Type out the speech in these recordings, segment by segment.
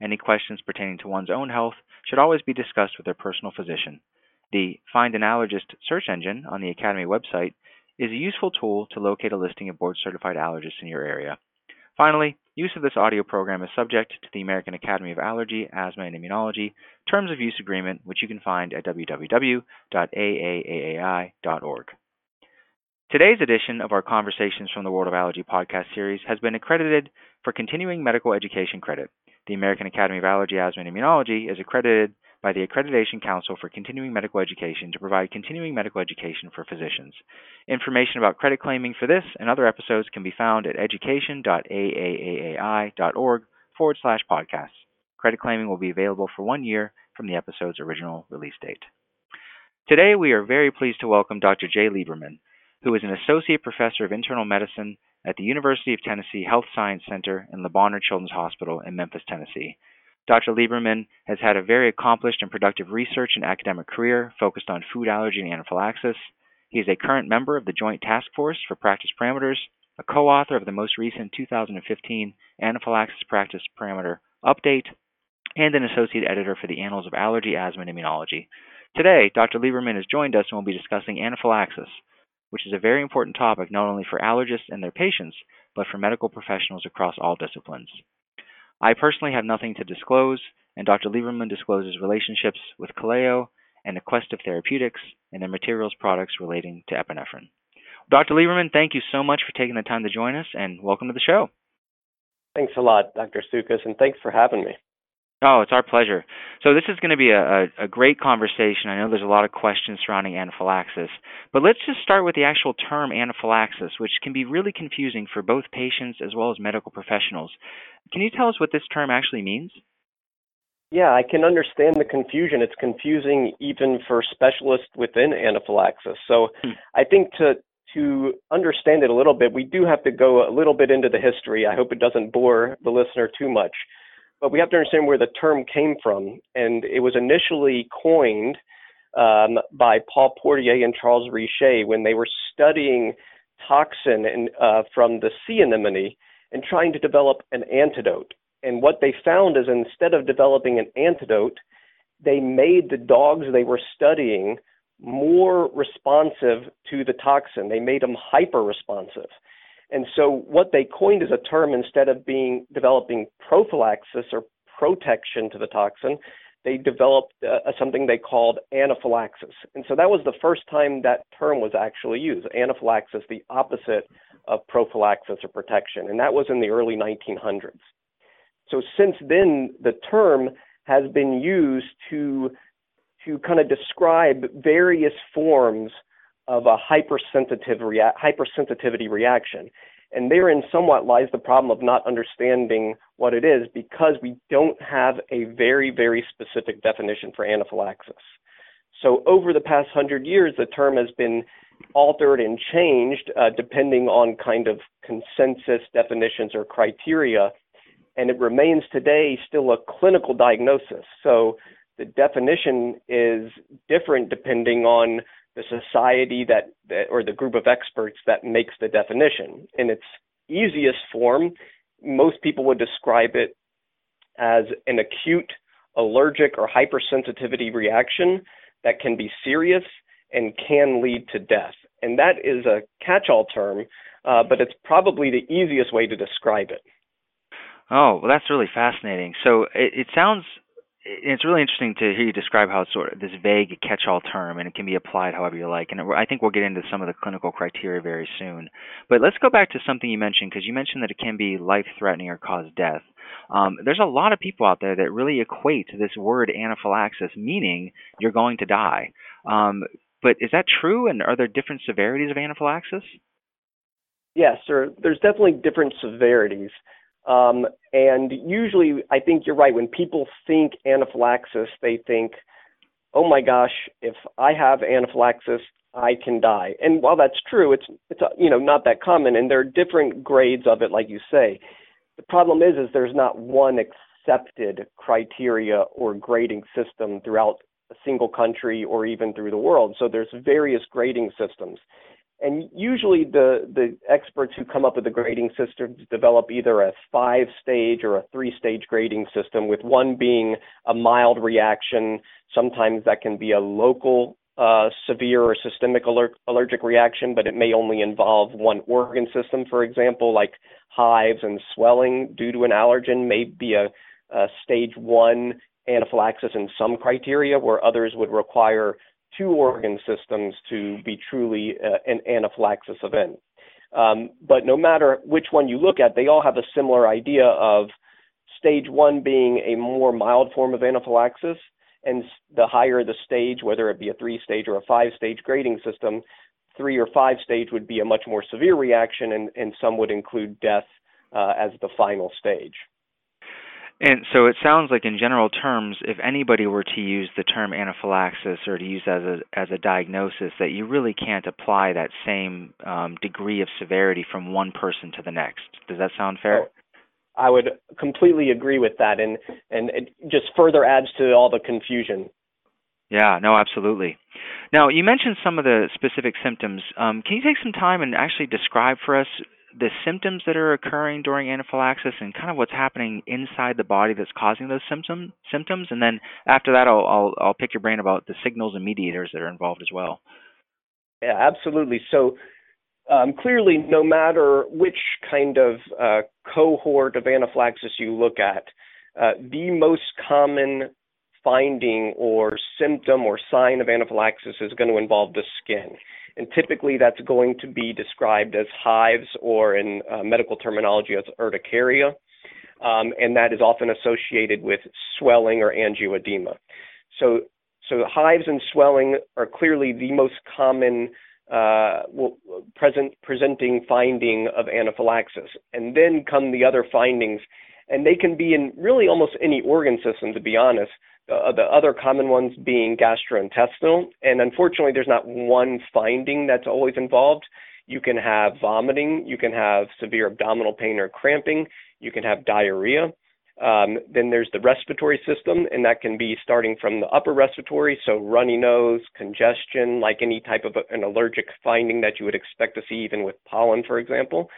Any questions pertaining to one's own health should always be discussed with their personal physician. The Find an Allergist search engine on the Academy website is a useful tool to locate a listing of board certified allergists in your area. Finally, use of this audio program is subject to the American Academy of Allergy, Asthma, and Immunology Terms of Use Agreement, which you can find at www.aaaai.org. Today's edition of our Conversations from the World of Allergy podcast series has been accredited for continuing medical education credit. The American Academy of Allergy, Asthma, and Immunology is accredited by the Accreditation Council for Continuing Medical Education to provide continuing medical education for physicians. Information about credit claiming for this and other episodes can be found at education.aaaai.org forward slash podcasts. Credit claiming will be available for one year from the episode's original release date. Today, we are very pleased to welcome Dr. Jay Lieberman, who is an associate professor of internal medicine at the University of Tennessee Health Science Center and Le Bonheur Children's Hospital in Memphis, Tennessee. Dr. Lieberman has had a very accomplished and productive research and academic career focused on food allergy and anaphylaxis. He is a current member of the Joint Task Force for Practice Parameters, a co author of the most recent 2015 Anaphylaxis Practice Parameter Update, and an associate editor for the Annals of Allergy, Asthma, and Immunology. Today, Dr. Lieberman has joined us and will be discussing anaphylaxis, which is a very important topic not only for allergists and their patients, but for medical professionals across all disciplines. I personally have nothing to disclose, and Dr. Lieberman discloses relationships with Kaleo and Aquestive Therapeutics and their materials products relating to epinephrine. Dr. Lieberman, thank you so much for taking the time to join us, and welcome to the show. Thanks a lot, Dr. Stukus, and thanks for having me. Oh, it's our pleasure. So this is going to be a, a, a, great conversation. I know there's a lot of questions surrounding anaphylaxis, but let's just start with the actual term anaphylaxis, which can be really confusing for both patients as well as medical professionals. Can you tell us what this term actually means? Yeah, I can understand the confusion. It's confusing even for specialists within anaphylaxis. So hmm. I think to to understand it a little bit, we do have to go a little bit into the history. I hope it doesn't bore the listener too much. But we have to understand where the term came from. And it was initially coined um, by Paul Portier and Charles Richet when they were studying toxin in, uh, from the sea anemone and trying to develop an antidote. And what they found is instead of developing an antidote, they made the dogs they were studying more responsive to the toxin. They made them hyper responsive. And so what they coined as a term instead of being developing prophylaxis or protection to the toxin, they developed uh, something they called anaphylaxis. And so that was the first time that term was actually used. Anaphylaxis, the opposite of prophylaxis or protection. And that was in the early 1900s. So since then, the term has been used to to kind of describe various forms of a hypersensitive rea- hypersensitivity reaction. And therein somewhat lies the problem of not understanding what it is because we don't have a very, very specific definition for anaphylaxis. So over the past hundred years, the term has been altered and changed uh, depending on kind of consensus definitions or criteria. And it remains today still a clinical diagnosis. So the definition is different depending on the society that, that or the group of experts that makes the definition. In its easiest form, most people would describe it as an acute allergic or hypersensitivity reaction that can be serious and can lead to death. And that is a catch all term, uh, but it's probably the easiest way to describe it. Oh, well, that's really fascinating. So it, it sounds it's really interesting to hear you describe how it's sort of this vague catch-all term, and it can be applied however you like. And I think we'll get into some of the clinical criteria very soon. But let's go back to something you mentioned because you mentioned that it can be life-threatening or cause death. Um, there's a lot of people out there that really equate this word anaphylaxis, meaning you're going to die. Um, but is that true? And are there different severities of anaphylaxis? Yes, sir. There's definitely different severities. Um, and usually, I think you're right. When people think anaphylaxis, they think, oh my gosh, if I have anaphylaxis, I can die. And while that's true, it's it's uh, you know not that common, and there are different grades of it, like you say. The problem is, is there's not one accepted criteria or grading system throughout a single country or even through the world. So there's various grading systems. And usually the, the experts who come up with the grading systems develop either a five stage or a three stage grading system, with one being a mild reaction. Sometimes that can be a local uh, severe or systemic aller- allergic reaction, but it may only involve one organ system, for example, like hives and swelling due to an allergen, may be a, a stage one anaphylaxis in some criteria, where others would require two organ systems to be truly uh, an anaphylaxis event. Um, but no matter which one you look at, they all have a similar idea of stage one being a more mild form of anaphylaxis, and the higher the stage, whether it be a three stage or a five stage grading system, three or five stage would be a much more severe reaction, and, and some would include death uh, as the final stage. And so it sounds like, in general terms, if anybody were to use the term anaphylaxis or to use as a as a diagnosis, that you really can't apply that same um, degree of severity from one person to the next. Does that sound fair? Oh, I would completely agree with that, and and it just further adds to all the confusion. Yeah, no, absolutely. Now, you mentioned some of the specific symptoms. Um, can you take some time and actually describe for us the symptoms that are occurring during anaphylaxis and kind of what's happening inside the body that's causing those symptom, symptoms. And then after that, I'll, I'll, I'll pick your brain about the signals and mediators that are involved as well. Yeah, absolutely. So um, clearly, no matter which kind of uh, cohort of anaphylaxis you look at, uh, the most common finding or symptom or sign of anaphylaxis is going to involve the skin. And typically that's going to be described as hives or in uh, medical terminology as urticaria. Um, and that is often associated with swelling or angioedema. So, so hives and swelling are clearly the most common uh, present, presenting finding of anaphylaxis. And then come the other findings, and they can be in really almost any organ system, to be honest uh, the other common ones being gastrointestinal. And unfortunately, there's not one finding that's always involved. You can have vomiting, you can have severe abdominal pain or cramping, you can have diarrhea. Um, then there's the respiratory system, and that can be starting from the upper respiratory, so runny nose, congestion, like any type of a, an allergic finding that you would expect to see, even with pollen, for example,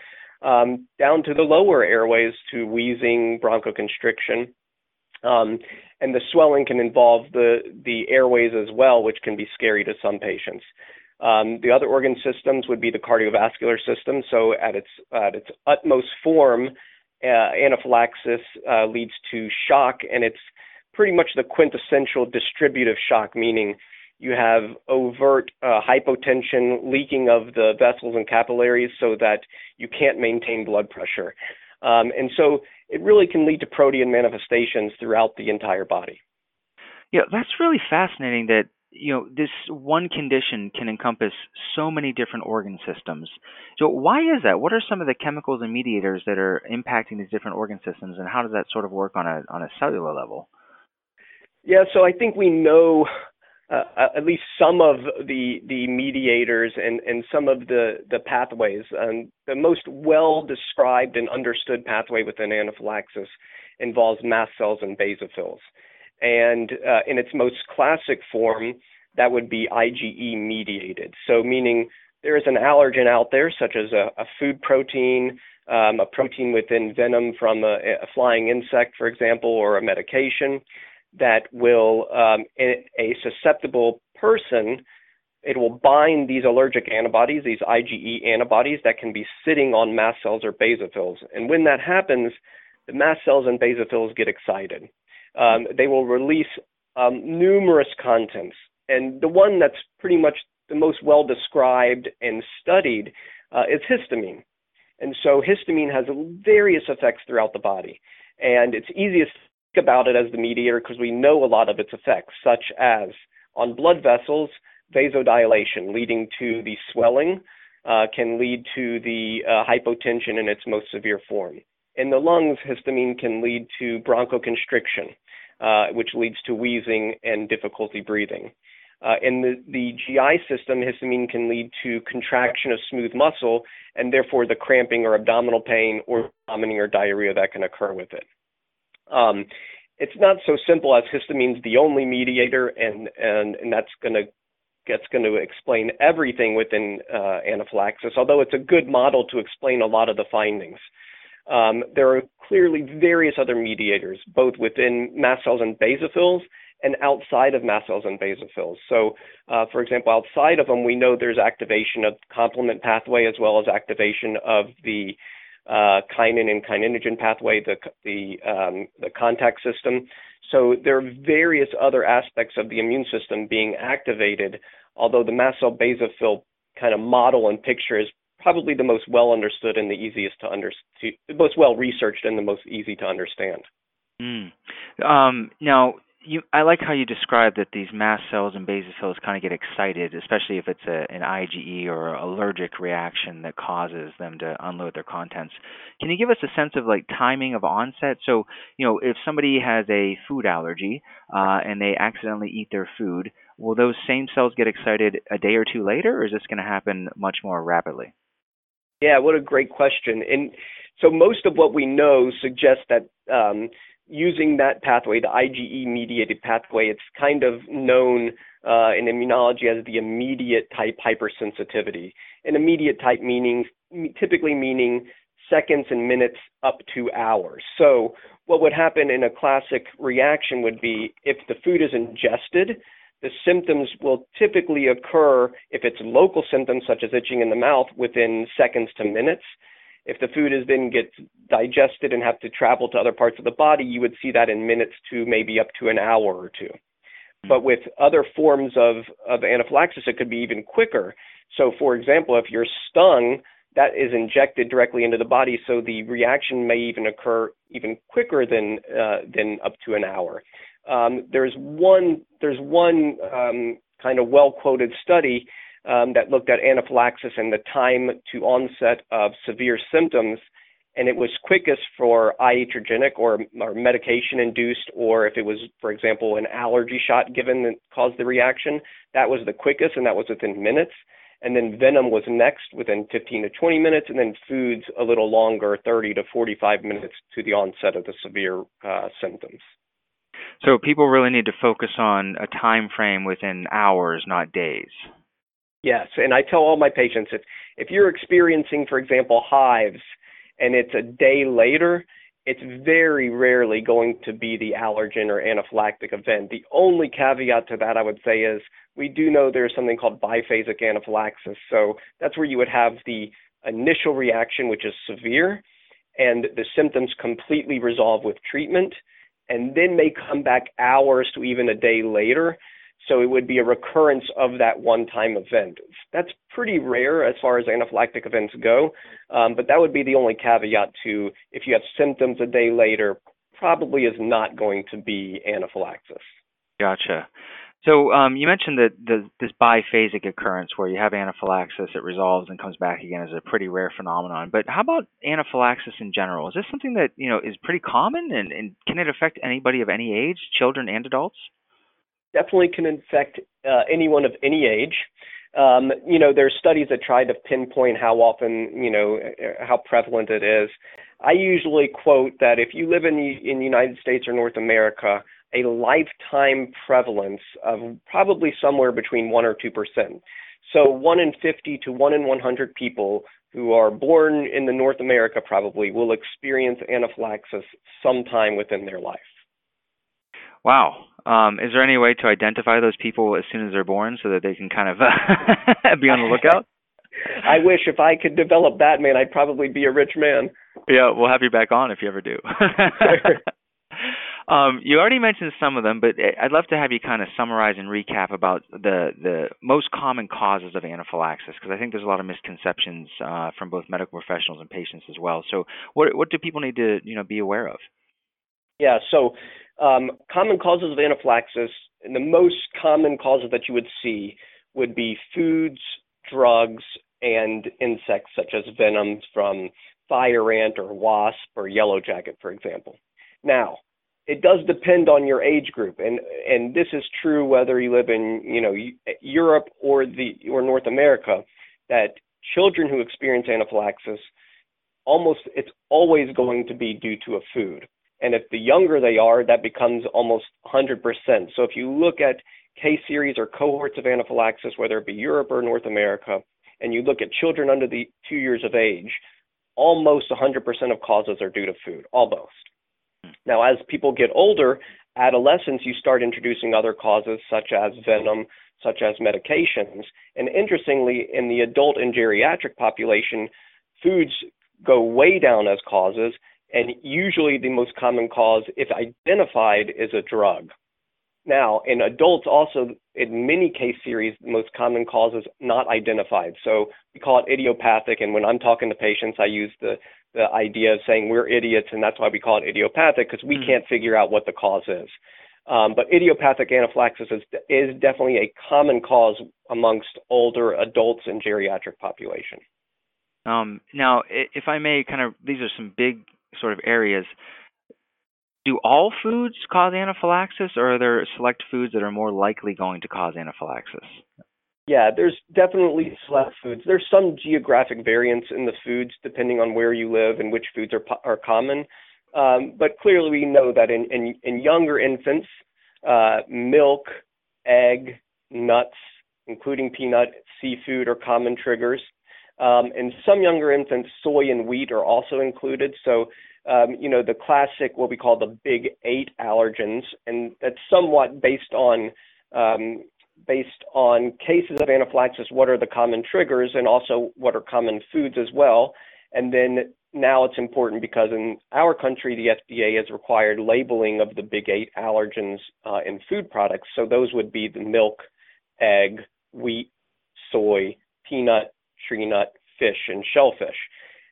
um, down to the lower airways to wheezing, bronchoconstriction. Um, and the swelling can involve the, the airways as well, which can be scary to some patients. Um, the other organ systems would be the cardiovascular system. So at its at its utmost form, uh, anaphylaxis uh, leads to shock, and it's pretty much the quintessential distributive shock, meaning you have overt uh, hypotension, leaking of the vessels and capillaries, so that you can't maintain blood pressure. Um, and so it really can lead to protean manifestations throughout the entire body. Yeah, that's really fascinating that you know this one condition can encompass so many different organ systems. So why is that? What are some of the chemicals and mediators that are impacting these different organ systems and how does that sort of work on a on a cellular level? Yeah, so I think we know uh, at least some of the the mediators and and some of the the pathways. Um, the most well described and understood pathway within anaphylaxis involves mast cells and basophils, and uh, in its most classic form, that would be IgE mediated. So meaning there is an allergen out there, such as a, a food protein. Um, a protein within venom from a, a flying insect, for example, or a medication, that will, um, a, susceptible person, it will bind these allergic antibodies, these IgE antibodies that can be sitting on mast cells or basophils. And when that happens, the mast cells and basophils get excited. Um, they will release um, numerous contents. And the one that's pretty much the most well described and studied uh, is histamine. And so histamine has various effects throughout the body. And it's easiest about it as the mediator because we know a lot of its effects, such as on blood vessels, vasodilation, leading to the swelling, uh, can lead to the uh, hypotension in its most severe form. In the lungs, histamine can lead to bronchoconstriction. uh, which leads to wheezing and difficulty breathing. Uh, in the, the GI system, histamine can lead to contraction of smooth muscle and therefore the cramping or abdominal pain or vomiting or diarrhea that can occur with it. Um, it's not so simple as histamine's the only mediator, and and and that's going to that's going to explain everything within uh, anaphylaxis. Although it's a good model to explain a lot of the findings. Um, there are clearly various other mediators, both within mast cells and basophils and outside of mast cells and basophils. So, uh, for example, outside of them, we know there's activation of complement pathway as well as activation of the uh, kinin and kininogen pathway, the the um, the contact system. So there are various other aspects of the immune system being activated. Although the mast cell basophil kind of model and picture is probably the most well understood and the easiest to understand, most well researched and the most easy to understand. Mm. Um, now, you, I like how you describe that these mast cells and basophils kind of get excited, especially if it's a, an IgE or allergic reaction that causes them to unload their contents. Can you give us a sense of like timing of onset? So, you know, if somebody has a food allergy uh, and they accidentally eat their food, will those same cells get excited a day or two later, or is this going to happen much more rapidly? Yeah, what a great question. And so most of what we know suggests that um, using that pathway, the IgE mediated pathway, it's kind of known uh, in immunology as the immediate type hypersensitivity. An immediate type meaning typically meaning seconds and minutes up to hours. So what would happen in a classic reaction would be if the food is ingested, the symptoms will typically occur if it's local symptoms such as itching in the mouth within seconds to minutes. If the food is then gets digested and have to travel to other parts of the body, you would see that in minutes to maybe up to an hour or two. But with other forms of, of anaphylaxis, it could be even quicker. So, for example, if you're stung, that is injected directly into the body, so the reaction may even occur even quicker than uh, than up to an hour. Um, there's one there's one um, kind of well quoted study um, that looked at anaphylaxis and the time to onset of severe symptoms. And it was quickest for iatrogenic or, or medication induced, or if it was, for example, an allergy shot given that caused the reaction, that was the quickest, and that was within minutes. And then venom was next within 15 to 20 minutes, and then foods a little longer, 30 to 45 minutes to the onset of the severe uh, symptoms. So people really need to focus on a time frame within hours, not days. Yes, and I tell all my patients if if you're experiencing, for example, hives, and it's a day later, it's very rarely going to be the allergen or anaphylactic event. The only caveat to that I would say is we do know there's something called biphasic anaphylaxis. So that's where you would have the initial reaction, which is severe, and the symptoms completely resolve with treatment, and then may come back hours to even a day later so it would be a recurrence of that one-time event. That's pretty rare as far as anaphylactic events go, um, but that would be the only caveat to if you have symptoms a day later, probably is not going to be anaphylaxis. Gotcha. So um, you mentioned that the, this biphasic occurrence where you have anaphylaxis, it resolves and comes back again is a pretty rare phenomenon. But how about anaphylaxis in general? Is this something that you know is pretty common, and, and can it affect anybody of any age, children and adults? Definitely can infect uh, anyone of any age. Um, you know, there's studies that try to pinpoint how often, you know, how prevalent it is. I usually quote that if you live in the in the United States or North America, a lifetime prevalence of probably somewhere between one or two percent. So one in 50 to one in 100 people who are born in the North America probably will experience anaphylaxis sometime within their life. Wow. Um, is there any way to identify those people as soon as they're born so that they can kind of be on the lookout? I wish if I could develop that, man, I'd probably be a rich man. Yeah, we'll have you back on if you ever do. um, you already mentioned some of them, but I'd love to have you kind of summarize and recap about the the most common causes of anaphylaxis because I think there's a lot of misconceptions uh, from both medical professionals and patients as well. So, what what do people need to you know be aware of? Yeah, so um, common causes of anaphylaxis, and the most common causes that you would see would be foods, drugs, and insects such as venoms from fire ant or wasp or yellow jacket, for example. Now, it does depend on your age group, and and this is true whether you live in you know Europe or the or North America. That children who experience anaphylaxis, almost it's always going to be due to a food. And if the younger they are, that becomes almost 100%. So if you look at case series or cohorts of anaphylaxis, whether it be Europe or North America, and you look at children under the two years of age, almost 100% of causes are due to food, almost. Now, as people get older, adolescents, you start introducing other causes such as venom, such as medications. And interestingly, in the adult and geriatric population, foods go way down as causes, and usually the most common cause, if identified, is a drug. Now, in adults, also in many case series, the most common cause is not identified. So we call it idiopathic. And when I'm talking to patients, I use the, the idea of saying we're idiots, and that's why we call it idiopathic because we mm-hmm. can't figure out what the cause is. Um, but idiopathic anaphylaxis is, is definitely a common cause amongst older adults and geriatric population. Um, now, if I may, kind of, these are some big sort of areas do all foods cause anaphylaxis, or are there select foods that are more likely going to cause anaphylaxis? Yeah, there's definitely select foods. There's some geographic variance in the foods depending on where you live and which foods are are common. Um, but clearly, we know that in in, in younger infants, uh, milk, egg, nuts, including peanut, seafood, are common triggers. Um, some younger infants, soy and wheat are also included. So um, you know, the classic, what we call the big eight allergens, and that's somewhat based on um, based on cases of anaphylaxis, what are the common triggers, and also what are common foods as well. And then now it's important because in our country, the FDA has required labeling of the big eight allergens uh, in food products. So those would be the milk, egg, wheat, soy, peanut, tree nut, fish, and shellfish.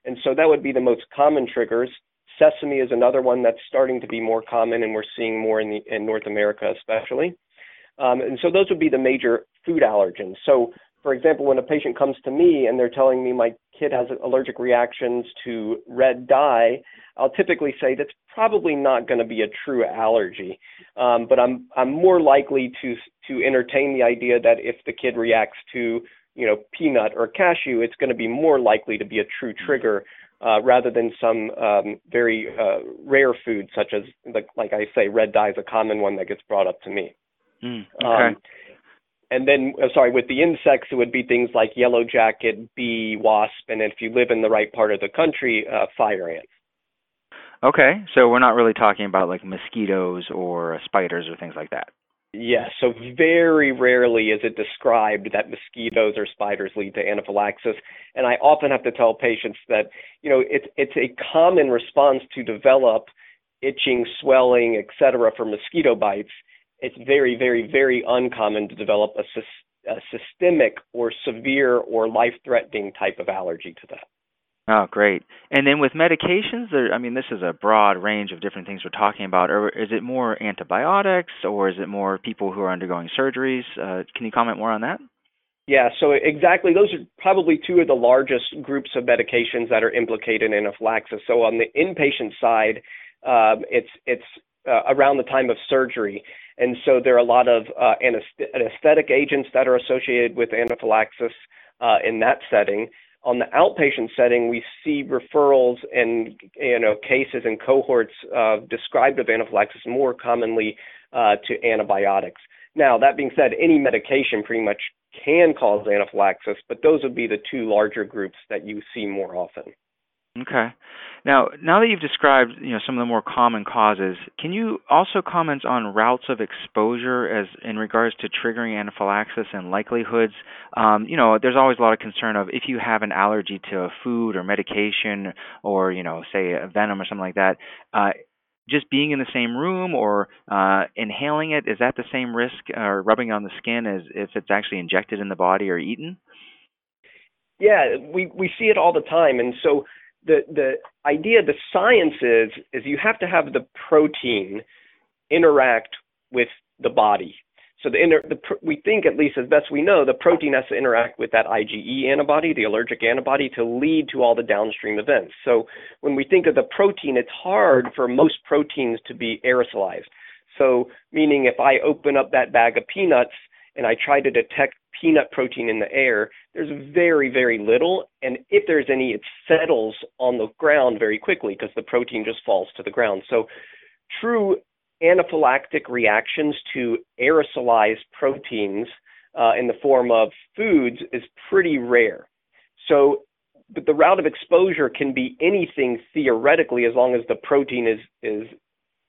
And so that would be the most common triggers. Sesame is another one that's starting to be more common, and we're seeing more in the in North America especially. Um, and so those would be the major food allergens. So, for example, when a patient comes to me and they're telling me my kid has allergic reactions to red dye, I'll typically say that's probably not going to be a true allergy. Um, but I'm I'm more likely to to entertain the idea that if the kid reacts to you know peanut or cashew, it's going to be more likely to be a true trigger uh, rather than some um, very uh, rare food such as, like, like I say, red dye is a common one that gets brought up to me. Mm, okay. Um, and then, uh, sorry, with the insects, it would be things like yellow jacket, bee, wasp, and if you live in the right part of the country, uh, fire ant. Okay, so we're not really talking about like mosquitoes or spiders or things like that. Yes, so very rarely is it described that mosquitoes or spiders lead to anaphylaxis, and I often have to tell patients that you know it's it's a common response to develop itching, swelling, etc. for mosquito bites. It's very, very, very uncommon to develop a, a systemic or severe or life-threatening type of allergy to that. Oh, great. And then with medications, there, I mean, this is a broad range of different things we're talking about. Or is it more antibiotics, or is it more people who are undergoing surgeries? Uh, can you comment more on that? Yeah, so exactly, those are probably two of the largest groups of medications that are implicated in anaphylaxis. So on the inpatient side, um, it's it's uh, around the time of surgery, and so there are a lot of uh, anesthetic agents that are associated with anaphylaxis uh, in that setting on the outpatient setting, we see referrals and you know cases and cohorts uh, described of anaphylaxis more commonly uh, to antibiotics. Now, that being said, any medication pretty much can cause anaphylaxis, but those would be the two larger groups that you see more often. Okay. Now, now that you've described, you know, some of the more common causes, can you also comment on routes of exposure as in regards to triggering anaphylaxis and likelihoods? Um, you know, there's always a lot of concern of if you have an allergy to a food or medication or, you know, say a venom or something like that, uh, just being in the same room or uh, inhaling it, is that the same risk or rubbing on the skin as if it's actually injected in the body or eaten? Yeah, we, we see it all the time. And so the the idea, the science is is you have to have the protein interact with the body. So the, inter, the we think, at least as best we know, the protein has to interact with that IgE antibody, the allergic antibody, to lead to all the downstream events. So when we think of the protein, it's hard for most proteins to be aerosolized. So meaning if I open up that bag of peanuts and I try to detect peanut protein in the air, there's very, very little. And if there's any, it settles on the ground very quickly because the protein just falls to the ground. So true anaphylactic reactions to aerosolized proteins uh, in the form of foods is pretty rare. So but the route of exposure can be anything theoretically as long as the protein is is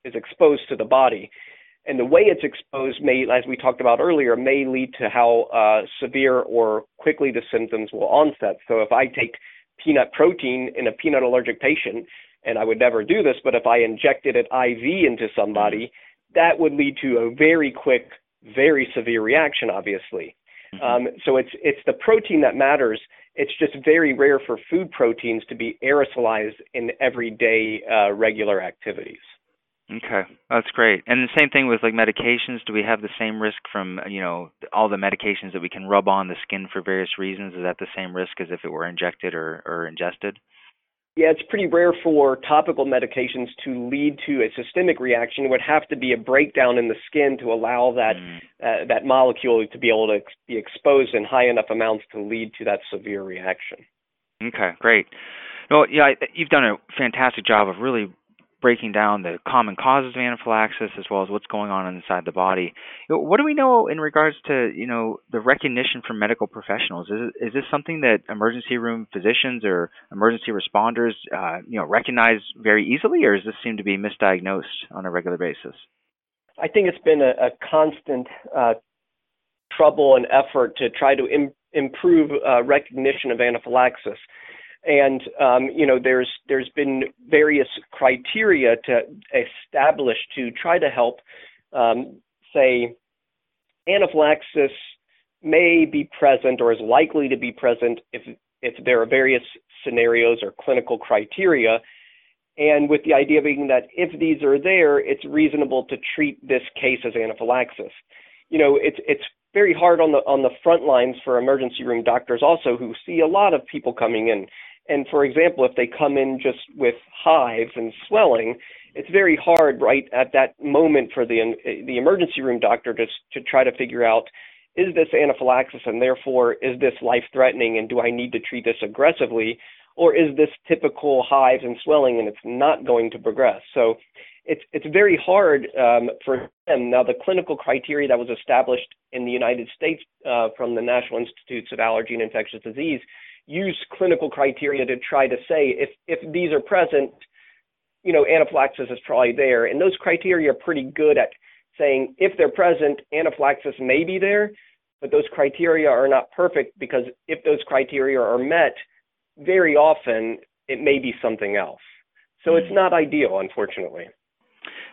is exposed to the body and the way it's exposed may, as we talked about earlier, may lead to how uh, severe or quickly the symptoms will onset. So if I take peanut protein in a peanut allergic patient, and I would never do this, but if I injected it IV into somebody, that would lead to a very quick, very severe reaction, obviously. Mm-hmm. Um, so it's it's the protein that matters. It's just very rare for food proteins to be aerosolized in everyday uh, regular activities. Okay, that's great. And the same thing with like medications. Do we have the same risk from you know all the medications that we can rub on the skin for various reasons? Is that the same risk as if it were injected or, or ingested? Yeah, it's pretty rare for topical medications to lead to a systemic reaction. It would have to be a breakdown in the skin to allow that mm. uh, that molecule to be able to be exposed in high enough amounts to lead to that severe reaction. Okay, great. Well, yeah, you've done a fantastic job of really breaking down the common causes of anaphylaxis as well as what's going on inside the body. What do we know in regards to you know the recognition from medical professionals? Is is this something that emergency room physicians or emergency responders uh, you know recognize very easily, or does this seem to be misdiagnosed on a regular basis? I think it's been a, a constant uh, trouble and effort to try to Im- improve uh, recognition of anaphylaxis and um, you know there's there's been various criteria to establish to try to help um, say anaphylaxis may be present or is likely to be present if if there are various scenarios or clinical criteria. And with the idea being that if these are there it's reasonable to treat this case as anaphylaxis. You know it's it's very hard on the on the front lines for emergency room doctors also who see a lot of people coming in and for example, if they come in just with hives and swelling, it's very hard right at that moment for the the emergency room doctor to to try to figure out is this anaphylaxis and therefore is this life threatening and do I need to treat this aggressively or is this typical hives and swelling and it's not going to progress. So it's it's very hard um, for them. Now the clinical criteria that was established in the United States uh, from the National Institutes of Allergy and Infectious Disease use clinical criteria to try to say if if these are present, you know, anaphylaxis is probably there. And those criteria are pretty good at saying if they're present, anaphylaxis may be there, but those criteria are not perfect because if those criteria are met, very often it may be something else. So it's hmm. not ideal, unfortunately.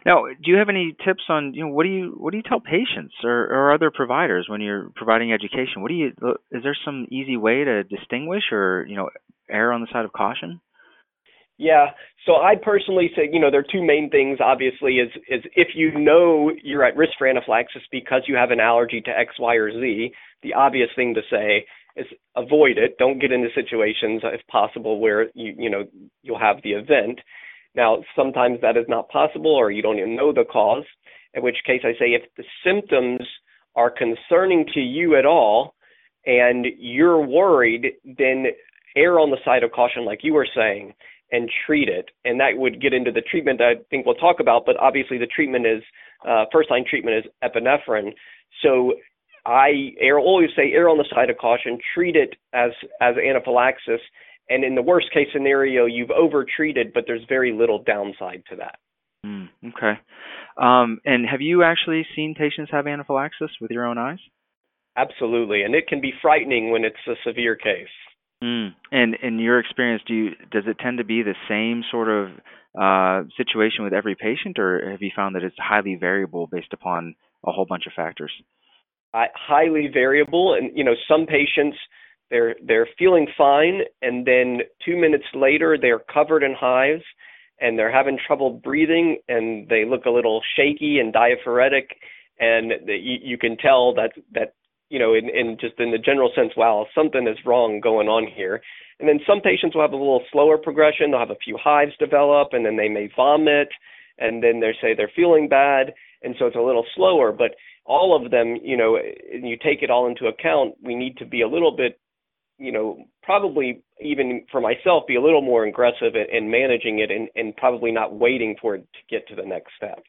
Now, do you have any tips on you know what do you what do you tell patients or, or other providers when you're providing education? What do you uh, is there some easy way to distinguish or you know err on the side of caution? Yeah. So I personally say, you know, there are two main things obviously is is if you know you're at risk for anaphylaxis because you have an allergy to X, Y, or Z, the obvious thing to say is avoid it. Don't get into situations if possible where you you know you'll have the event. Now, sometimes that is not possible or you don't even know the cause, in which case I say if the symptoms are concerning to you at all and you're worried, then err on the side of caution, like you were saying, and treat it. And that would get into the treatment I think we'll talk about, but obviously the treatment is, uh, first line treatment is epinephrine. So I err, always say err on the side of caution, treat it as, as anaphylaxis, and in the worst case scenario, you've overtreated, but there's very little downside to that. Mm, okay. Um, and have you actually seen patients have anaphylaxis with your own eyes? Absolutely, and it can be frightening when it's a severe case. Mm. And in your experience, do you does it tend to be the same sort of uh, situation with every patient, or have you found that it's highly variable based upon a whole bunch of factors? Uh, highly variable, and you know some patients they're they're feeling fine, and then two minutes later they're covered in hives, and they're having trouble breathing, and they look a little shaky and diaphoretic, and the, you, you can tell that that you know in, in just in the general sense, wow, something is wrong going on here. And then some patients will have a little slower progression. They'll have a few hives develop, and then they may vomit, and then they say they're feeling bad, and so it's a little slower. But all of them, you know, and you take it all into account, we need to be a little bit, you know, probably even for myself, be a little more aggressive in, in managing it and, and probably not waiting for it to get to the next step.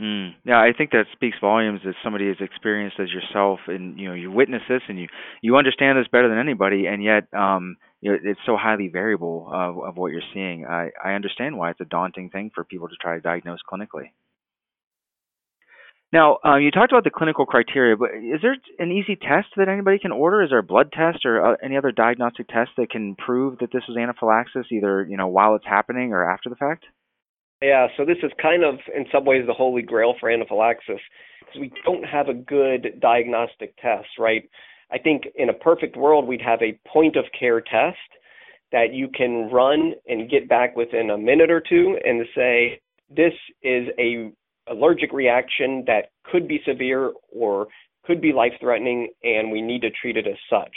Mm. Yeah, I think that speaks volumes as somebody as experienced as yourself, and you know you witness this and you you understand this better than anybody, and yet um, you know, it's so highly variable of, of what you're seeing. I I understand why it's a daunting thing for people to try to diagnose clinically. Now, uh, you talked about the clinical criteria, but is there an easy test that anybody can order? Is there a blood test or uh, any other diagnostic test that can prove that this was anaphylaxis, either you know while it's happening or after the fact? Yeah, so this is kind of in some ways the holy grail for anaphylaxis because we don't have a good diagnostic test, right? I think in a perfect world we'd have a point of care test that you can run and get back within a minute or two and say this is a allergic reaction that could be severe or could be life threatening, and we need to treat it as such.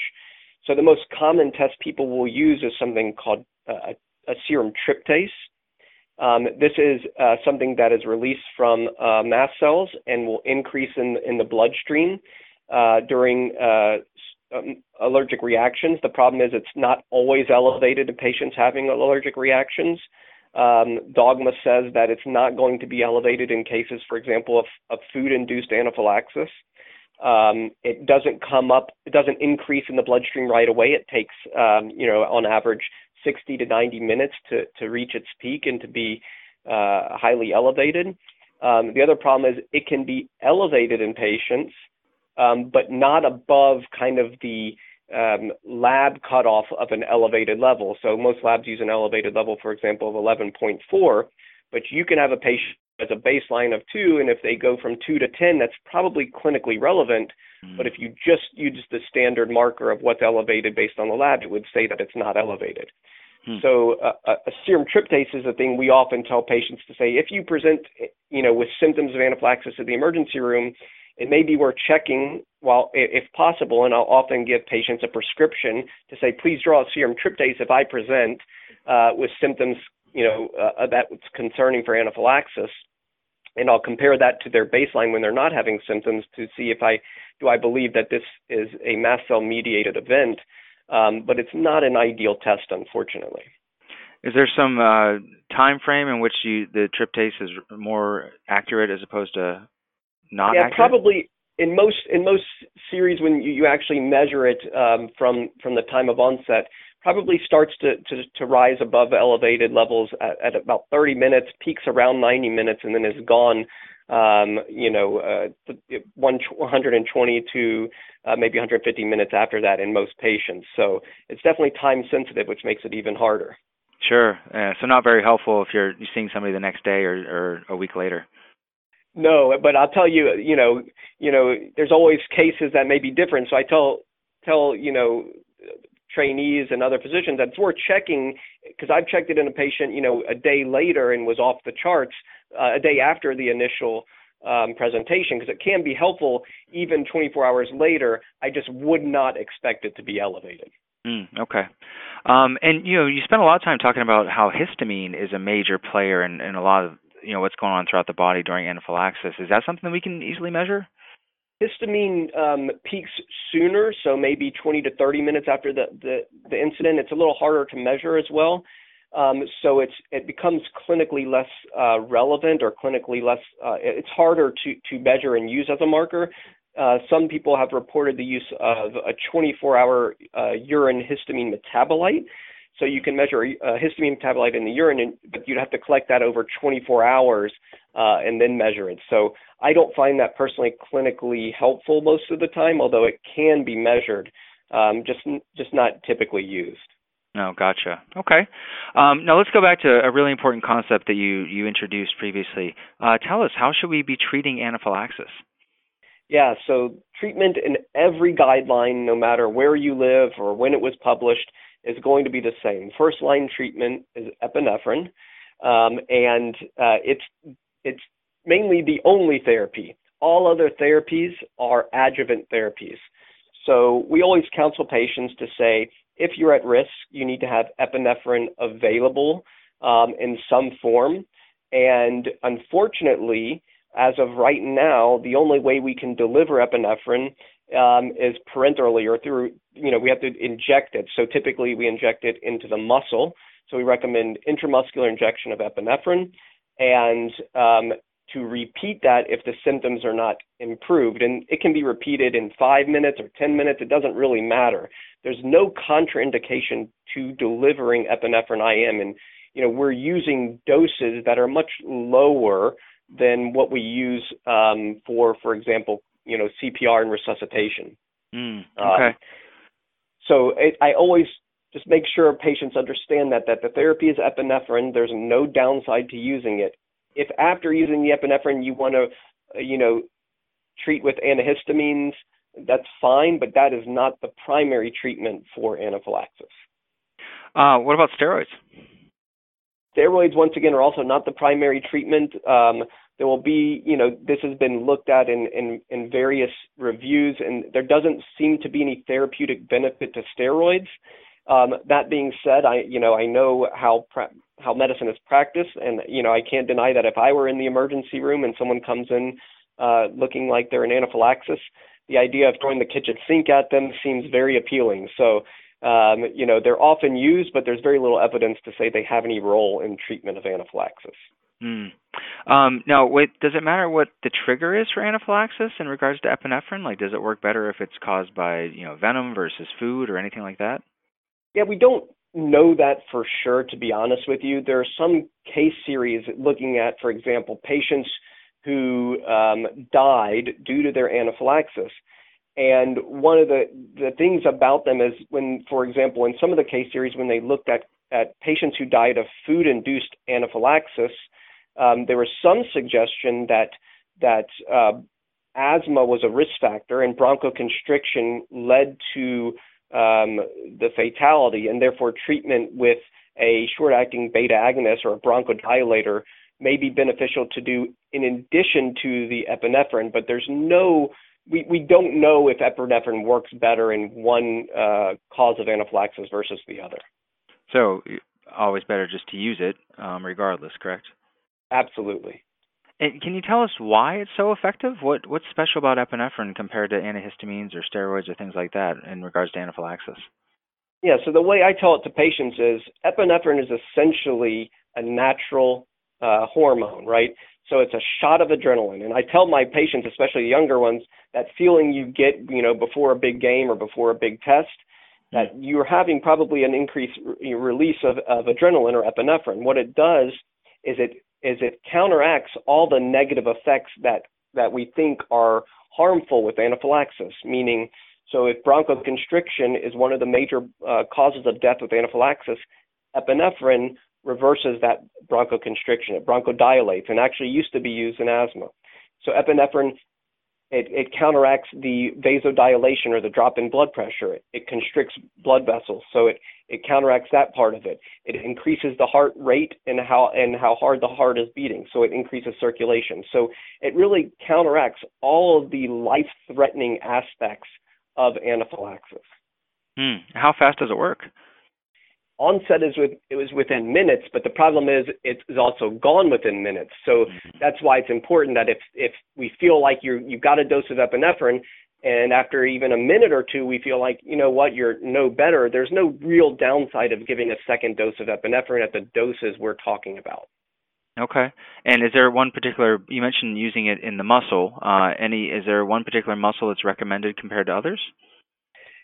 So, the most common test people will use is something called uh, a serum tryptase. Um, this is uh, something that is released from uh, mast cells and will increase in, in the bloodstream uh, during uh, um, allergic reactions. The problem is it's not always elevated in patients having allergic reactions. Um, dogma says that it's not going to be elevated in cases, for example, of, of food-induced anaphylaxis. Um, it doesn't come up, it doesn't increase in the bloodstream right away. It takes, um, you know, on average 60 to 90 minutes to, to reach its peak and to be uh, highly elevated. Um, the other problem is it can be elevated in patients, um, but not above kind of the um, lab cutoff of an elevated level. So most labs use an elevated level, for example, of 11.4, but you can have a patient as a baseline of two, and if they go from two to 10, that's probably clinically relevant. Mm-hmm. But if you just use the standard marker of what's elevated based on the lab, it would say that it's not elevated. Hmm. So uh, a serum tryptase is a thing we often tell patients to say if you present, you know, with symptoms of anaphylaxis at the emergency room, it may be worth checking while if possible, and I'll often give patients a prescription to say, please draw a serum tryptase if I present uh, with symptoms, you know, uh, that's concerning for anaphylaxis, and I'll compare that to their baseline when they're not having symptoms to see if I do I believe that this is a mast cell mediated event, um, but it's not an ideal test, unfortunately. Is there some uh, time frame in which you, the tryptase is more accurate as opposed to not yeah, accurate? probably in most in most series when you, you actually measure it um, from from the time of onset, probably starts to, to, to rise above elevated levels at, at, about 30 minutes, peaks around 90 minutes, and then is gone. Um, you know, uh, 120 to uh, maybe 150 minutes after that in most patients. So it's definitely time sensitive, which makes it even harder. Sure. Uh, so not very helpful if you're seeing somebody the next day or, or a week later. No, but I'll tell you, you know, you know, there's always cases that may be different. So I tell tell you know trainees and other physicians that it's worth checking because I've checked it in a patient, you know, a day later and was off the charts uh, a day after the initial um, presentation because it can be helpful even 24 hours later. I just would not expect it to be elevated. Mm, okay. Um, and you know, you spent a lot of time talking about how histamine is a major player in, in a lot of you know what's going on throughout the body during anaphylaxis. Is that something that we can easily measure? Histamine um, peaks sooner, so maybe 20 to 30 minutes after the, the, the incident. It's a little harder to measure as well. Um, so it's it becomes clinically less uh, relevant or clinically less. Uh, it's harder to to measure and use as a marker. Uh, some people have reported the use of a 24-hour uh, urine histamine metabolite, so you can measure a histamine metabolite in the urine, but you'd have to collect that over 24 hours uh, and then measure it. So I don't find that personally clinically helpful most of the time, although it can be measured, um, just just not typically used. No, gotcha. Okay. Um, now let's go back to a really important concept that you you introduced previously. Uh, tell us how should we be treating anaphylaxis? Yeah, so treatment in every guideline, no matter where you live or when it was published, is going to be the same. First line treatment is epinephrine, um, and uh, it's it's mainly the only therapy. All other therapies are adjuvant therapies. So we always counsel patients to say, if you're at risk, you need to have epinephrine available um, in some form. And unfortunately, as of right now, the only way we can deliver epinephrine um, is parenterally or through, you know, we have to inject it. So typically we inject it into the muscle. So we recommend intramuscular injection of epinephrine and um, to repeat that if the symptoms are not improved. And it can be repeated in five minutes or 10 minutes. It doesn't really matter. There's no contraindication to delivering epinephrine IM. And, you know, we're using doses that are much lower than what we use um, for, for example, you know, CPR and resuscitation. Mm, okay. Um, so it, I always just make sure patients understand that that the therapy is epinephrine. There's no downside to using it. If after using the epinephrine you want to, uh, you know, treat with antihistamines, that's fine, but that is not the primary treatment for anaphylaxis. Uh, what about steroids? Steroids, once again, are also not the primary treatment. Um, there will be, you know, this has been looked at in, in, in various reviews, and there doesn't seem to be any therapeutic benefit to steroids. Um, that being said, I, you know, I know how pra- how medicine is practiced, and you know, I can't deny that if I were in the emergency room and someone comes in uh, looking like they're in anaphylaxis, the idea of throwing the kitchen sink at them seems very appealing. So um, you know, they're often used, but there's very little evidence to say they have any role in treatment of anaphylaxis. Mm. Um, now, wait, does it matter what the trigger is for anaphylaxis in regards to epinephrine? Like, does it work better if it's caused by you know venom versus food or anything like that? Yeah, we don't know that for sure. To be honest with you, there are some case series looking at, for example, patients who um, died due to their anaphylaxis. And one of the, the things about them is when, for example, in some of the case series, when they looked at, at patients who died of food induced anaphylaxis, um, there was some suggestion that, that uh, asthma was a risk factor and bronchoconstriction led to um, the fatality, and therefore treatment with a short acting beta agonist or a bronchodilator may be beneficial to do in addition to the epinephrine, but there's no we, we don't know if epinephrine works better in one uh, cause of anaphylaxis versus the other. So, always better just to use it, um, regardless, correct? Absolutely. And can you tell us why it's so effective? What what's special about epinephrine compared to antihistamines or steroids or things like that in regards to anaphylaxis? Yeah, so the way I tell it to patients is epinephrine is essentially a natural uh, hormone, right? So it's a shot of adrenaline. And I tell my patients, especially younger ones, that feeling you get, you know, before a big game or before a big test, that mm. you're having probably an increased re- release of, of adrenaline or epinephrine. What it does is it is it counteracts all the negative effects that that we think are harmful with anaphylaxis. Meaning, so if bronchoconstriction is one of the major uh, causes of death with anaphylaxis, epinephrine reverses that bronchoconstriction. It bronchodilates and actually used to be used in asthma. So epinephrine it, it counteracts the vasodilation or the drop in blood pressure. It, it constricts blood vessels, so it, it counteracts that part of it. It increases the heart rate and how and how hard the heart is beating, so it increases circulation. So it really counteracts all of the life-threatening aspects of anaphylaxis. Hmm. How fast does it work? Onset is with it was within minutes, but the problem is it's also gone within minutes. So mm-hmm. that's why it's important that if if we feel like you you've got a dose of epinephrine and after even a minute or two we feel like you know what you're no better, there's no real downside of giving a second dose of epinephrine at the doses we're talking about. Okay. And is there one particular you mentioned using it in the muscle? Uh, any is there one particular muscle that's recommended compared to others?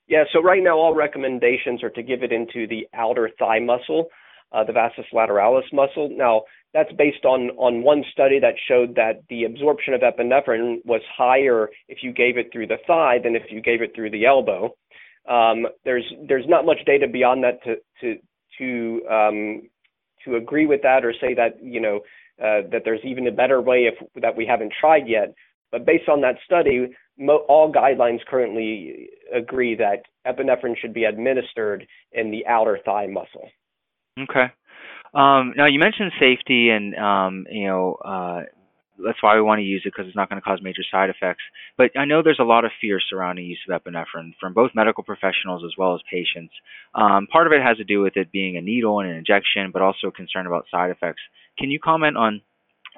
Yeah, so right now all recommendations are to give it into the outer thigh muscle, uh, the vastus lateralis muscle. Now, that's based on, on one study that showed that the absorption of epinephrine was higher if you gave it through the thigh than if you gave it through the elbow. Um, there's there's not much data beyond that to to to um, to agree with that or say that you know uh, that there's even a better way if that we haven't tried yet. But based on that study, mo- all guidelines currently agree that epinephrine should be administered in the outer thigh muscle. Okay. Um, now you mentioned safety and um, you know uh, that's why we want to use it because it's not going to cause major side effects. But I know there's a lot of fear surrounding use of epinephrine from both medical professionals as well as patients. Um, part of it has to do with it being a needle and an injection, but also concern about side effects. Can you comment on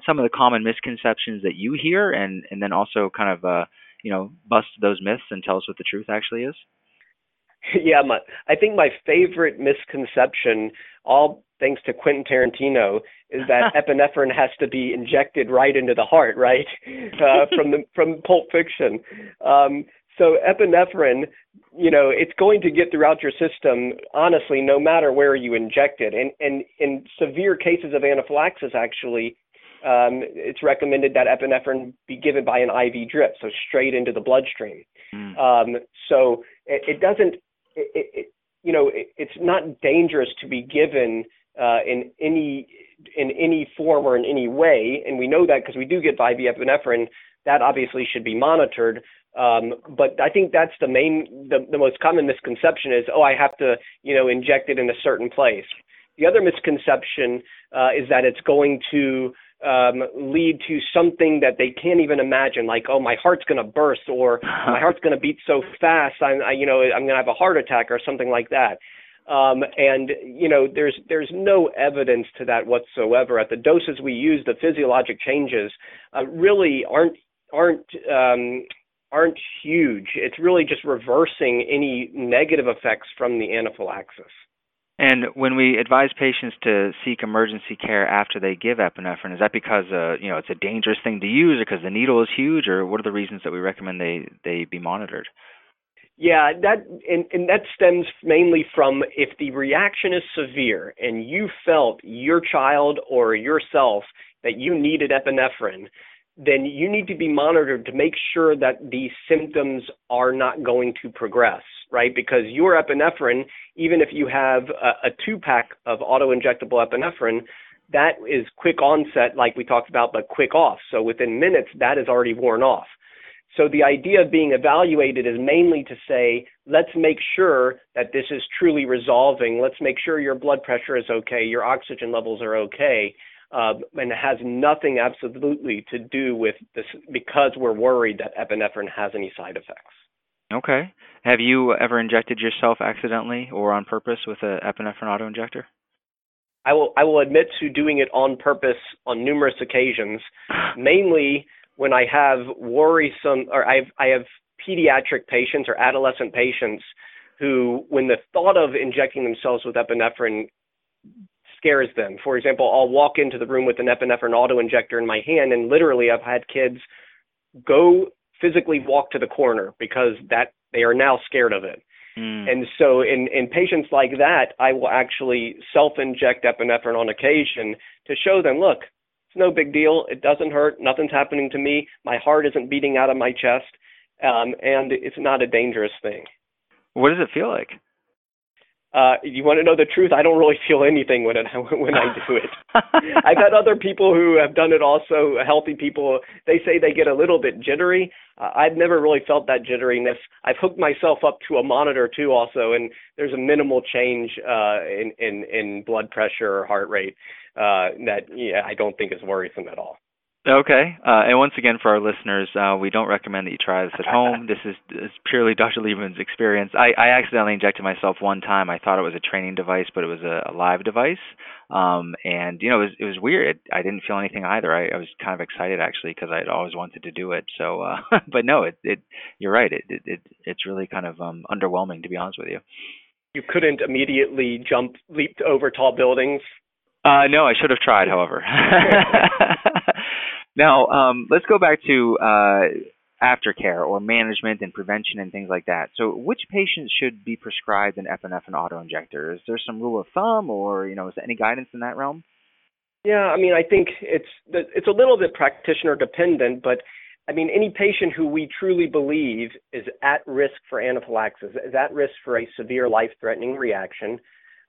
some of the common misconceptions that you hear, and and then also kind of uh, you know bust those myths and tell us what the truth actually is? Yeah, my, I think my favorite misconception, all thanks to Quentin Tarantino, is that epinephrine has to be injected right into the heart, right? Uh, from the from Pulp Fiction. Um, so epinephrine, you know, it's going to get throughout your system, honestly, no matter where you inject it. And and in severe cases of anaphylaxis, actually, um, it's recommended that epinephrine be given by an IV drip, so straight into the bloodstream. Mm. Um, so it, it doesn't it, it, you know, it, it's not dangerous to be given uh, in any in any form or in any way, and we know that because we do get IV epinephrine. That obviously should be monitored. Um, but I think that's the main, the, the most common misconception is, oh, I have to, you know, inject it in a certain place. The other misconception uh, is that it's going to um, lead to something that they can't even imagine, like oh my heart's going to burst or my heart's going to beat so fast, I'm I, you know I'm going to have a heart attack or something like that. Um, and you know there's there's no evidence to that whatsoever. At the doses we use, the physiologic changes uh, really aren't aren't um, aren't huge. It's really just reversing any negative effects from the anaphylaxis. And when we advise patients to seek emergency care after they give epinephrine, is that because uh, you know it's a dangerous thing to use, or because the needle is huge, or what are the reasons that we recommend they they be monitored? Yeah, that and, and that stems mainly from if the reaction is severe and you felt your child or yourself that you needed epinephrine, then you need to be monitored to make sure that these symptoms are not going to progress right? Because your epinephrine, even if you have a, a two pack of auto injectable epinephrine, that is quick onset, like we talked about, but quick off. So within minutes, that is already worn off. So the idea of being evaluated is mainly to say, let's make sure that this is truly resolving. Let's make sure your blood pressure is okay, your oxygen levels are okay, uh, and it has nothing absolutely to do with this because we're worried that epinephrine has any side effects. Okay. Have you ever injected yourself accidentally or on purpose with an epinephrine autoinjector? I will I will admit to doing it on purpose on numerous occasions, mainly when I have worrisome or I have I have pediatric patients or adolescent patients who when the thought of injecting themselves with epinephrine scares them. For example, I'll walk into the room with an epinephrine auto injector in my hand and literally I've had kids go physically walk to the corner because that they are now scared of it. Mm. And so in, in patients like that, I will actually self-inject epinephrine on occasion to show them, look, it's no big deal. It doesn't hurt. Nothing's happening to me. My heart isn't beating out of my chest. Um, and it's not a dangerous thing. What does it feel like? Uh, you want to know the truth? I don't really feel anything when it when I do it. I've had other people who have done it also, healthy people. They say they get a little bit jittery. Uh, I've never really felt that jitteriness. I've hooked myself up to a monitor too, also, and there's a minimal change uh, in in in blood pressure or heart rate uh, that yeah I don't think is worrisome at all. Okay. Uh, and once again, for our listeners, uh, we don't recommend that you try this at home. This is, is purely Dr. Lieberman's experience. I, I accidentally injected myself one time. I thought it was a training device, but it was a, a live device. Um, and you know, it was, it was weird. I didn't feel anything either. I, I was kind of excited actually because I'd always wanted to do it. So, uh, but no, it, it, you're right. It, it, it, it's really kind of um, underwhelming to be honest with you. You couldn't immediately jump, leap over tall buildings. Uh, no, I should have tried, however. Now, um, let's go back to uh, aftercare or management and prevention and things like that. So, which patients should be prescribed an epinephrine autoinjector? Is there some rule of thumb, or you know, is there any guidance in that realm? Yeah, I mean, I think it's it's a little bit practitioner dependent, but I mean, any patient who we truly believe is at risk for anaphylaxis, is at risk for a severe life-threatening reaction,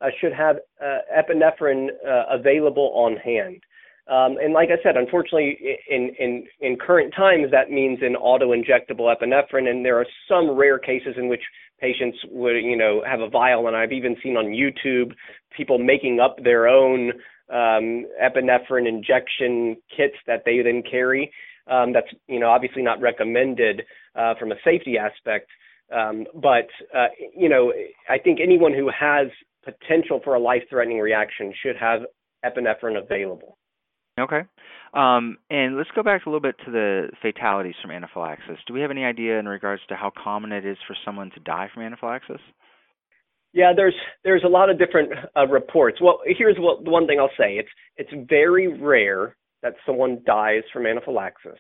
uh, should have uh, epinephrine uh, available on hand. Um, and like I said, unfortunately, in, in, in current times, that means an auto-injectable epinephrine, and there are some rare cases in which patients would, you know, have a vial, and I've even seen on YouTube people making up their own um, epinephrine injection kits that they then carry. Um, that's you know obviously not recommended uh, from a safety aspect. Um, but uh, you know, I think anyone who has potential for a life-threatening reaction should have epinephrine available. Okay. Um, and let's go back a little bit to the fatalities from anaphylaxis. Do we have any idea in regards to how common it is for someone to die from anaphylaxis? Yeah, there's there's a lot of different uh, reports. Well, here's what the one thing I'll say: it's it's very rare that someone dies from anaphylaxis,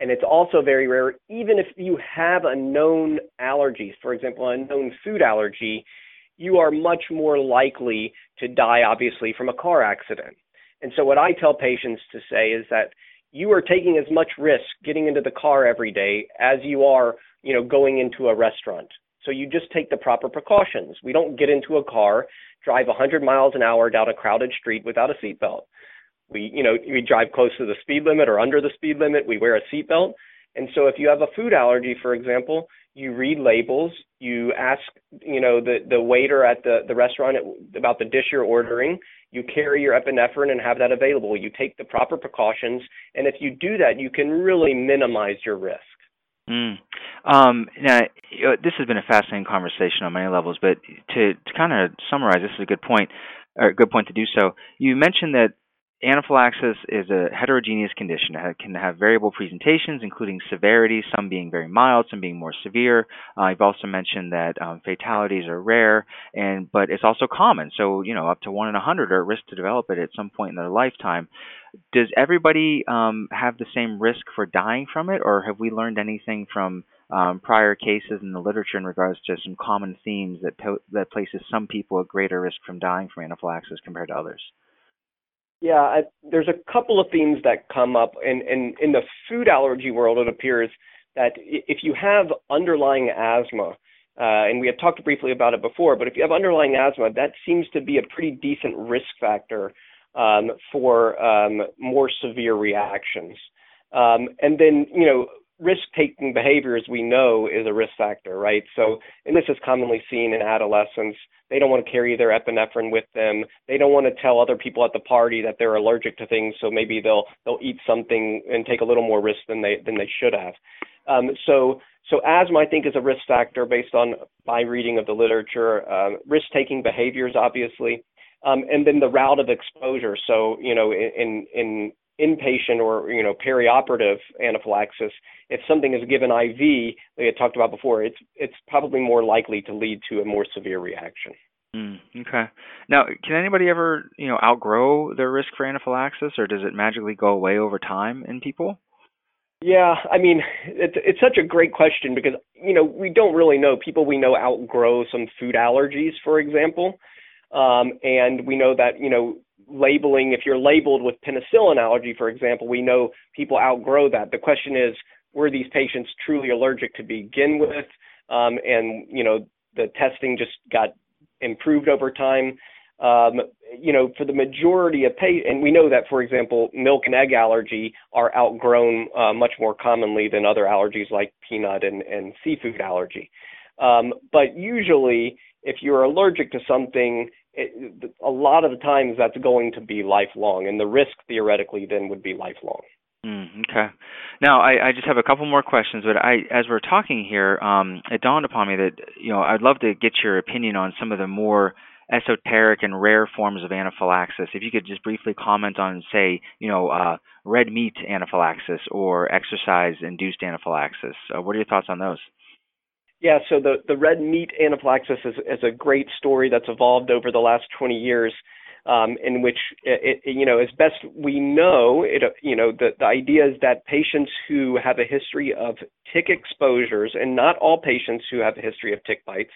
and it's also very rare even if you have a known allergy, for example, a known food allergy, you are much more likely to die, obviously, from a car accident. And so, what I tell patients to say is that you are taking as much risk getting into the car every day as you are, you know, going into a restaurant. So you just take the proper precautions. We don't get into a car, drive 100 miles an hour down a crowded street without a seatbelt. We, you know, we drive close to the speed limit or under the speed limit. We wear a seatbelt. And so if you have a food allergy, for example, you read labels, you ask, you know, the, the waiter at the, the restaurant about the dish you're ordering, you carry your epinephrine and have that available. You take the proper precautions, and if you do that, you can really minimize your risk. Mm. Um, now, this has been a fascinating conversation on many levels, but to, to kind of summarize, this is a good point, or a good point to do so. You mentioned that Anaphylaxis is a heterogeneous condition. It can have variable presentations, including severity, some being very mild, some being more severe. Uh, I've also mentioned that um, fatalities are rare, and but it's also common. So you know, up to one in a hundred are at risk to develop it at some point in their lifetime. Does everybody um, have the same risk for dying from it, or have we learned anything from um, prior cases in the literature in regards to some common themes that po- that places some people at greater risk from dying from anaphylaxis compared to others? Yeah, I, there's a couple of themes that come up, and, and in the food allergy world, it appears that if you have underlying asthma, uh, and we had talked briefly about it before, but if you have underlying asthma, that seems to be a pretty decent risk factor um, for um, more severe reactions. Um, and then, you know, risk-taking behaviors we know is a risk factor, right? So, and this is commonly seen in adolescents. They don't want to carry their epinephrine with them. They don't want to tell other people at the party that they're allergic to things, so maybe they'll they'll eat something and take a little more risk than they than they should have. Um, so, so asthma, I think, is a risk factor based on my reading of the literature. Um, risk-taking behaviors, obviously, um, and then the route of exposure. So, you know, in in inpatient or you know perioperative anaphylaxis, if something is given IV, we had talked about before, it's it's probably more likely to lead to a more severe reaction. Mm, okay. Now, can anybody ever you know outgrow their risk for anaphylaxis, or does it magically go away over time in people? Yeah, I mean, it's it's such a great question because you know we don't really know. People we know outgrow some food allergies, for example, um, and we know that you know labeling, if you're labeled with penicillin allergy, for example, we know people outgrow that. The question is, were these patients truly allergic to begin with? Um, and, you know, the testing just got improved over time. Um, you know, for the majority of patients, and we know that, for example, milk and egg allergy are outgrown uh, much more commonly than other allergies like peanut and, and seafood allergy. Um, but usually, if you're allergic to something, it, a lot of the times that's going to be lifelong, and the risk theoretically then would be lifelong. Mm, okay. Now I, I just have a couple more questions, but I, as we're talking here, um, it dawned upon me that you know I'd love to get your opinion on some of the more esoteric and rare forms of anaphylaxis. If you could just briefly comment on, say, you know, uh, red meat anaphylaxis or exercise-induced anaphylaxis. Uh, what are your thoughts on those? Yeah, so the, the red meat anaphylaxis is, is a great story that's evolved over the last 20 years, um, in which, it, it, you know, as best we know, it, you know, the, the idea is that patients who have a history of tick exposures, and not all patients who have a history of tick bites,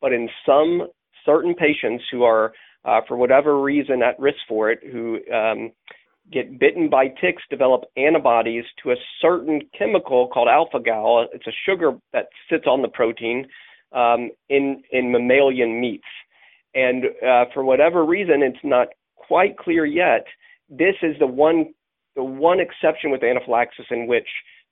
but in some certain patients who are, uh, for whatever reason, at risk for it, who um, get bitten by ticks develop antibodies to a certain chemical called alpha gal. It's a sugar that sits on the protein um, in in mammalian meats, and uh, for whatever reason, it's not quite clear yet. This is the one the one exception with anaphylaxis in which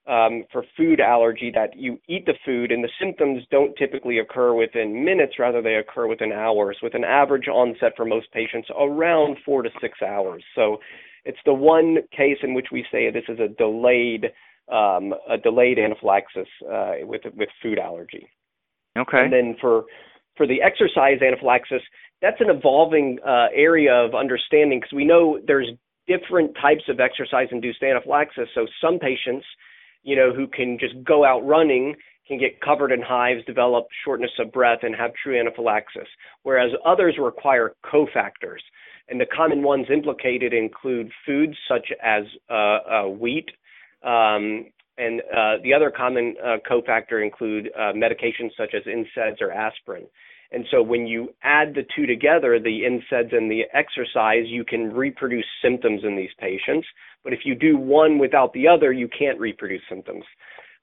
um, for food allergy that you eat the food and the symptoms don't typically occur within minutes, rather they occur within hours, with an average onset for most patients around four to six hours. So it's the one case in which we say this is a delayed um, a delayed anaphylaxis uh, with with food allergy. Okay. And then for for the exercise anaphylaxis, that's an evolving uh, area of understanding because we know there's different types of exercise-induced anaphylaxis. So some patients, you know, who can just go out running can get covered in hives, develop shortness of breath, and have true anaphylaxis, whereas others require cofactors. And the common ones implicated include foods such as uh, uh, wheat, um, and uh, the other common uh, cofactor include uh, medications such as NSAIDs or aspirin. And so when you add the two together, the NSAIDs and the exercise, you can reproduce symptoms in these patients. But if you do one without the other, you can't reproduce symptoms.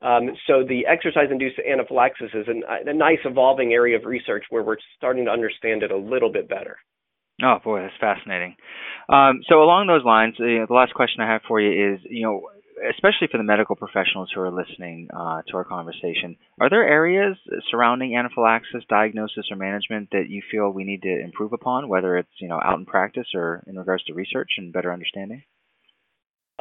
Um, so the exercise-induced anaphylaxis is an, a nice evolving area of research where we're starting to understand it a little bit better. Oh boy, that's fascinating. Um, so along those lines, uh, the last question I have for you is, you know, especially for the medical professionals who are listening uh, to our conversation, are there areas surrounding anaphylaxis diagnosis or management that you feel we need to improve upon, whether it's you know out in practice or in regards to research and better understanding?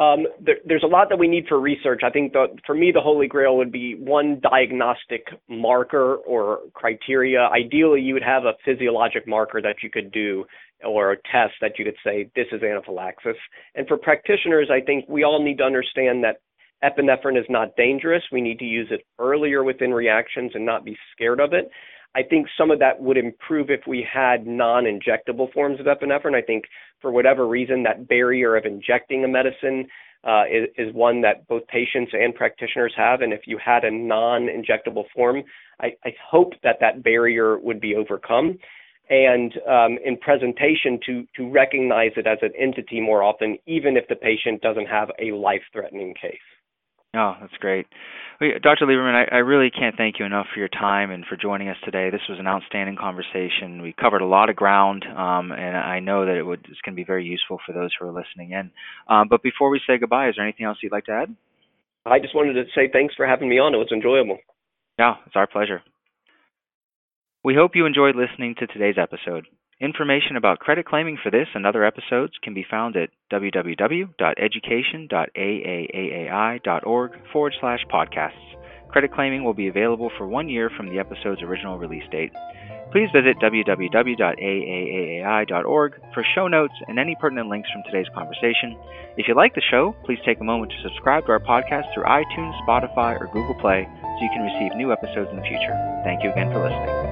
Um, there, there's a lot that we need for research. I think that for me, the holy grail would be one diagnostic marker or criteria. Ideally, you would have a physiologic marker that you could do or a test that you could say this is anaphylaxis. And for practitioners, I think we all need to understand that epinephrine is not dangerous. We need to use it earlier within reactions and not be scared of it. I think some of that would improve if we had non injectable forms of epinephrine. I think for whatever reason, that barrier of injecting a medicine uh, is, is, one that both patients and practitioners have. And if you had a non injectable form, I, I, hope that that barrier would be overcome. And um, in presentation, to, to recognize it as an entity more often, even if the patient doesn't have a life threatening case. Oh, that's great. Dr. Lieberman, I, I, really can't thank you enough for your time and for joining us today. This was an outstanding conversation. We covered a lot of ground, um, and I know that it would, it's going to be very useful for those who are listening in. Um, but before we say goodbye, is there anything else you'd like to add? I just wanted to say thanks for having me on. It was enjoyable. Yeah, it's our pleasure. We hope you enjoyed listening to today's episode. Information about credit claiming for this and other episodes can be found at www.education.aaaai.org forward slash podcasts. Credit claiming will be available for one year from the episode's original release date. Please visit www.aaaai.org for show notes and any pertinent links from today's conversation. If you like the show, please take a moment to subscribe to our podcast through iTunes, Spotify, or Google Play so you can receive new episodes in the future. Thank you again for listening.